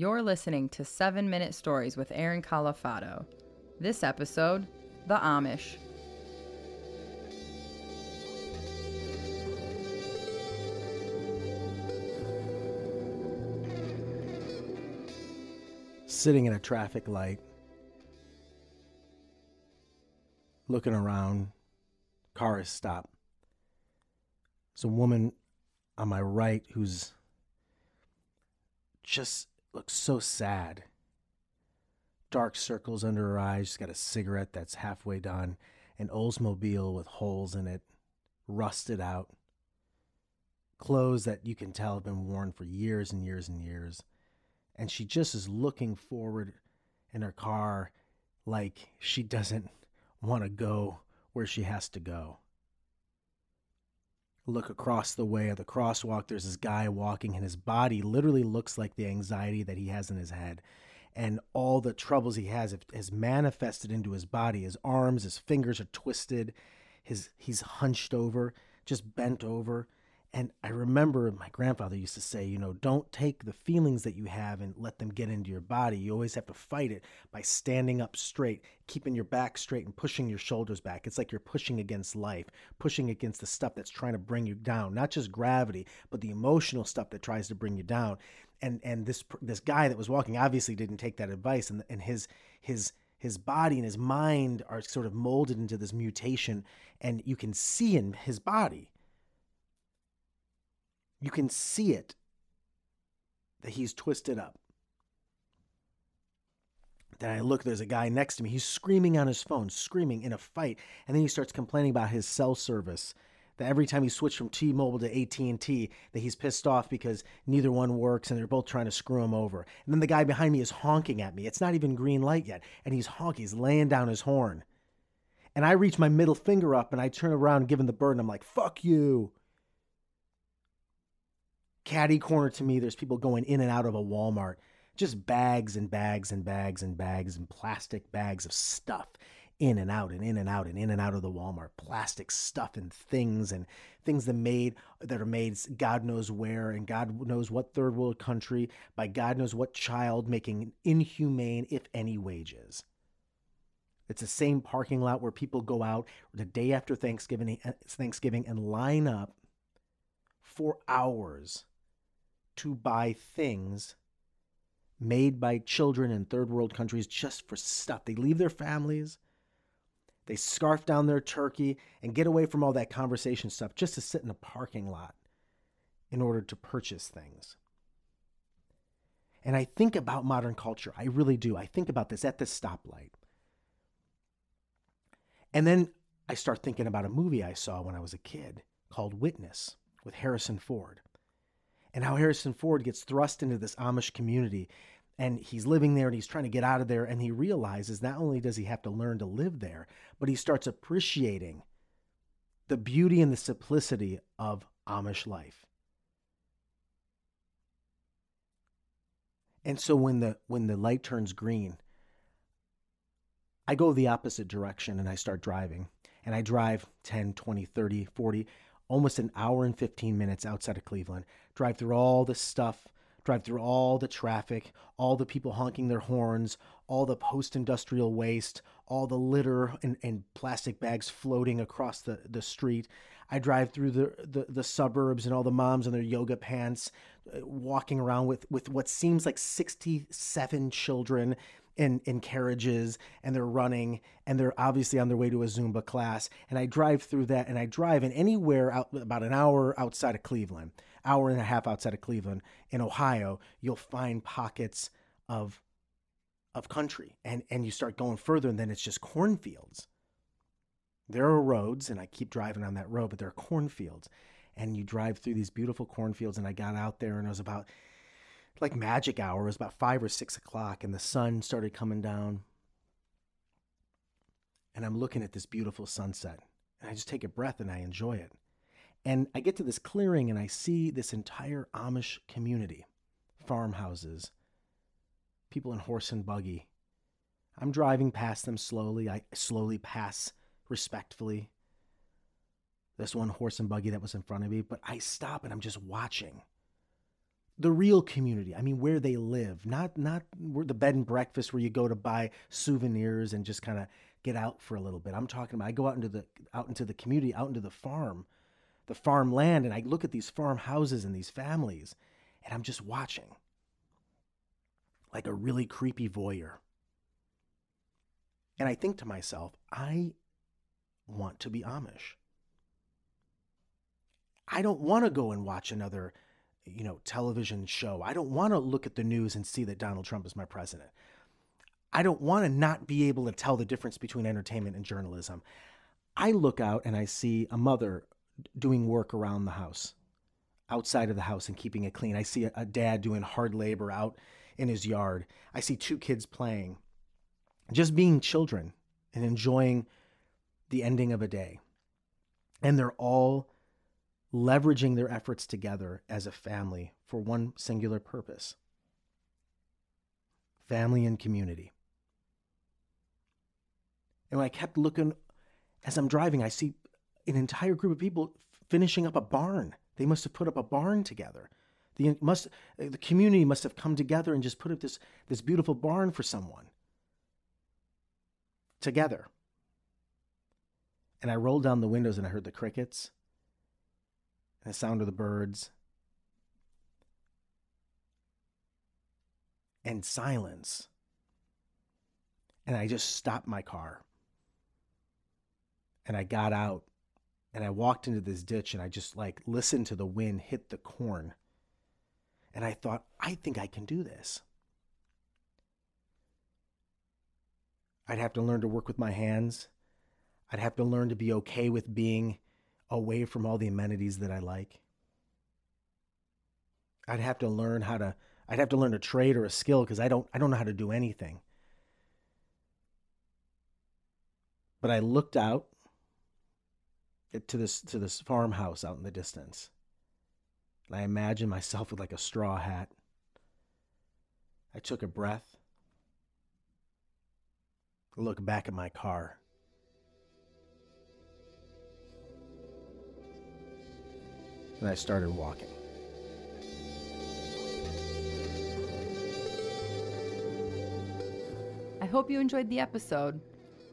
You're listening to 7 Minute Stories with Aaron Califano. This episode, The Amish. Sitting in a traffic light, looking around, car is stopped. There's a woman on my right who's just looks so sad. Dark circles under her eyes. She's got a cigarette that's halfway done, an Oldsmobile with holes in it, rusted out, clothes that you can tell have been worn for years and years and years. And she just is looking forward in her car like she doesn't want to go where she has to go. Look across the way at the crosswalk. There's this guy walking, and his body literally looks like the anxiety that he has in his head. And all the troubles he has has manifested into his body. His arms, his fingers are twisted. His he's hunched over, just bent over. And I remember my grandfather used to say, you know, don't take the feelings that you have and let them get into your body. You always have to fight it by standing up straight, keeping your back straight, and pushing your shoulders back. It's like you're pushing against life, pushing against the stuff that's trying to bring you down, not just gravity, but the emotional stuff that tries to bring you down. And and this this guy that was walking obviously didn't take that advice, and and his his his body and his mind are sort of molded into this mutation, and you can see in his body you can see it that he's twisted up. Then I look, there's a guy next to me. He's screaming on his phone, screaming in a fight. And then he starts complaining about his cell service. That every time he switched from T-Mobile to AT&T, that he's pissed off because neither one works and they're both trying to screw him over. And then the guy behind me is honking at me. It's not even green light yet. And he's honking, he's laying down his horn. And I reach my middle finger up and I turn around, giving the bird, and I'm like, fuck you caddy corner to me, there's people going in and out of a Walmart, just bags and bags and bags and bags and plastic bags of stuff in and out and in and out and in and out of the Walmart. Plastic stuff and things and things that made that are made God knows where and God knows what third world country by God knows what child making inhumane, if any, wages. It's the same parking lot where people go out the day after Thanksgiving, eh, Thanksgiving and line up for hours to buy things made by children in third world countries just for stuff. They leave their families, they scarf down their turkey, and get away from all that conversation stuff just to sit in a parking lot in order to purchase things. And I think about modern culture. I really do. I think about this at the stoplight. And then I start thinking about a movie I saw when I was a kid called Witness with Harrison Ford and how Harrison Ford gets thrust into this Amish community and he's living there and he's trying to get out of there and he realizes not only does he have to learn to live there but he starts appreciating the beauty and the simplicity of Amish life. And so when the when the light turns green I go the opposite direction and I start driving and I drive 10, 20, 30, 40 almost an hour and 15 minutes outside of Cleveland, drive through all the stuff, drive through all the traffic, all the people honking their horns, all the post industrial waste, all the litter and, and plastic bags floating across the, the street. I drive through the, the, the suburbs and all the moms in their yoga pants uh, walking around with, with what seems like 67 children in, in carriages and they're running and they're obviously on their way to a Zumba class. And I drive through that and I drive in anywhere out about an hour outside of Cleveland, hour and a half outside of Cleveland in Ohio, you'll find pockets of of country. And and you start going further and then it's just cornfields. There are roads and I keep driving on that road, but there are cornfields. And you drive through these beautiful cornfields and I got out there and it was about like magic hour. It was about five or six o'clock, and the sun started coming down. And I'm looking at this beautiful sunset, and I just take a breath and I enjoy it. And I get to this clearing, and I see this entire Amish community farmhouses, people in horse and buggy. I'm driving past them slowly. I slowly pass respectfully. This one horse and buggy that was in front of me, but I stop and I'm just watching the real community. I mean, where they live, not not where the bed and breakfast where you go to buy souvenirs and just kind of get out for a little bit. I'm talking about I go out into the out into the community, out into the farm, the farmland, and I look at these farmhouses and these families, and I'm just watching like a really creepy voyeur. And I think to myself, I want to be Amish. I don't want to go and watch another, you know, television show. I don't want to look at the news and see that Donald Trump is my president. I don't want to not be able to tell the difference between entertainment and journalism. I look out and I see a mother doing work around the house, outside of the house and keeping it clean. I see a, dad doing hard labor out in his yard. I see two kids playing, just being children and enjoying the ending of a day. And they're all leveraging their efforts together as a family for one singular purpose family and community. And when I kept looking as I'm driving, I see an entire group of people finishing up a barn. They must have put up a barn together. The must the community must have come together and just put up this this beautiful barn for someone. Together. And I rolled down the windows and I heard the crickets and the sound of the birds and silence. And I just stopped my car. And I got out and I walked into this ditch and I just like listened to the wind hit the corn. And I thought, I think I can do this. I'd have to learn to work with my hands. I'd have to learn to be okay with being away from all the amenities that I like. I'd have to learn how to I'd have to learn a trade or a skill because I don't I don't know how to do anything. But I looked out to this to this farmhouse out in the distance. And I imagined myself with like a straw hat. I took a breath. Looked back at my car. And I started walking. I hope you enjoyed the episode.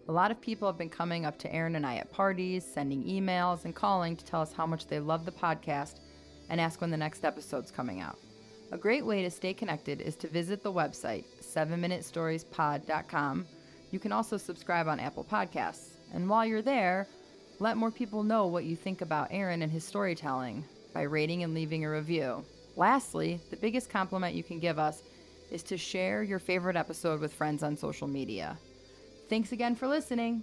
A lot of people have been coming up to Aaron and I at parties, sending emails, and calling to tell us how much they love the podcast and ask when the next episode's coming out. A great way to stay connected is to visit the website, 7minutestoriespod.com. You can also subscribe on Apple Podcasts. And while you're there, let more people know what you think about Aaron and his storytelling by rating and leaving a review. Lastly, the biggest compliment you can give us is to share your favorite episode with friends on social media. Thanks again for listening.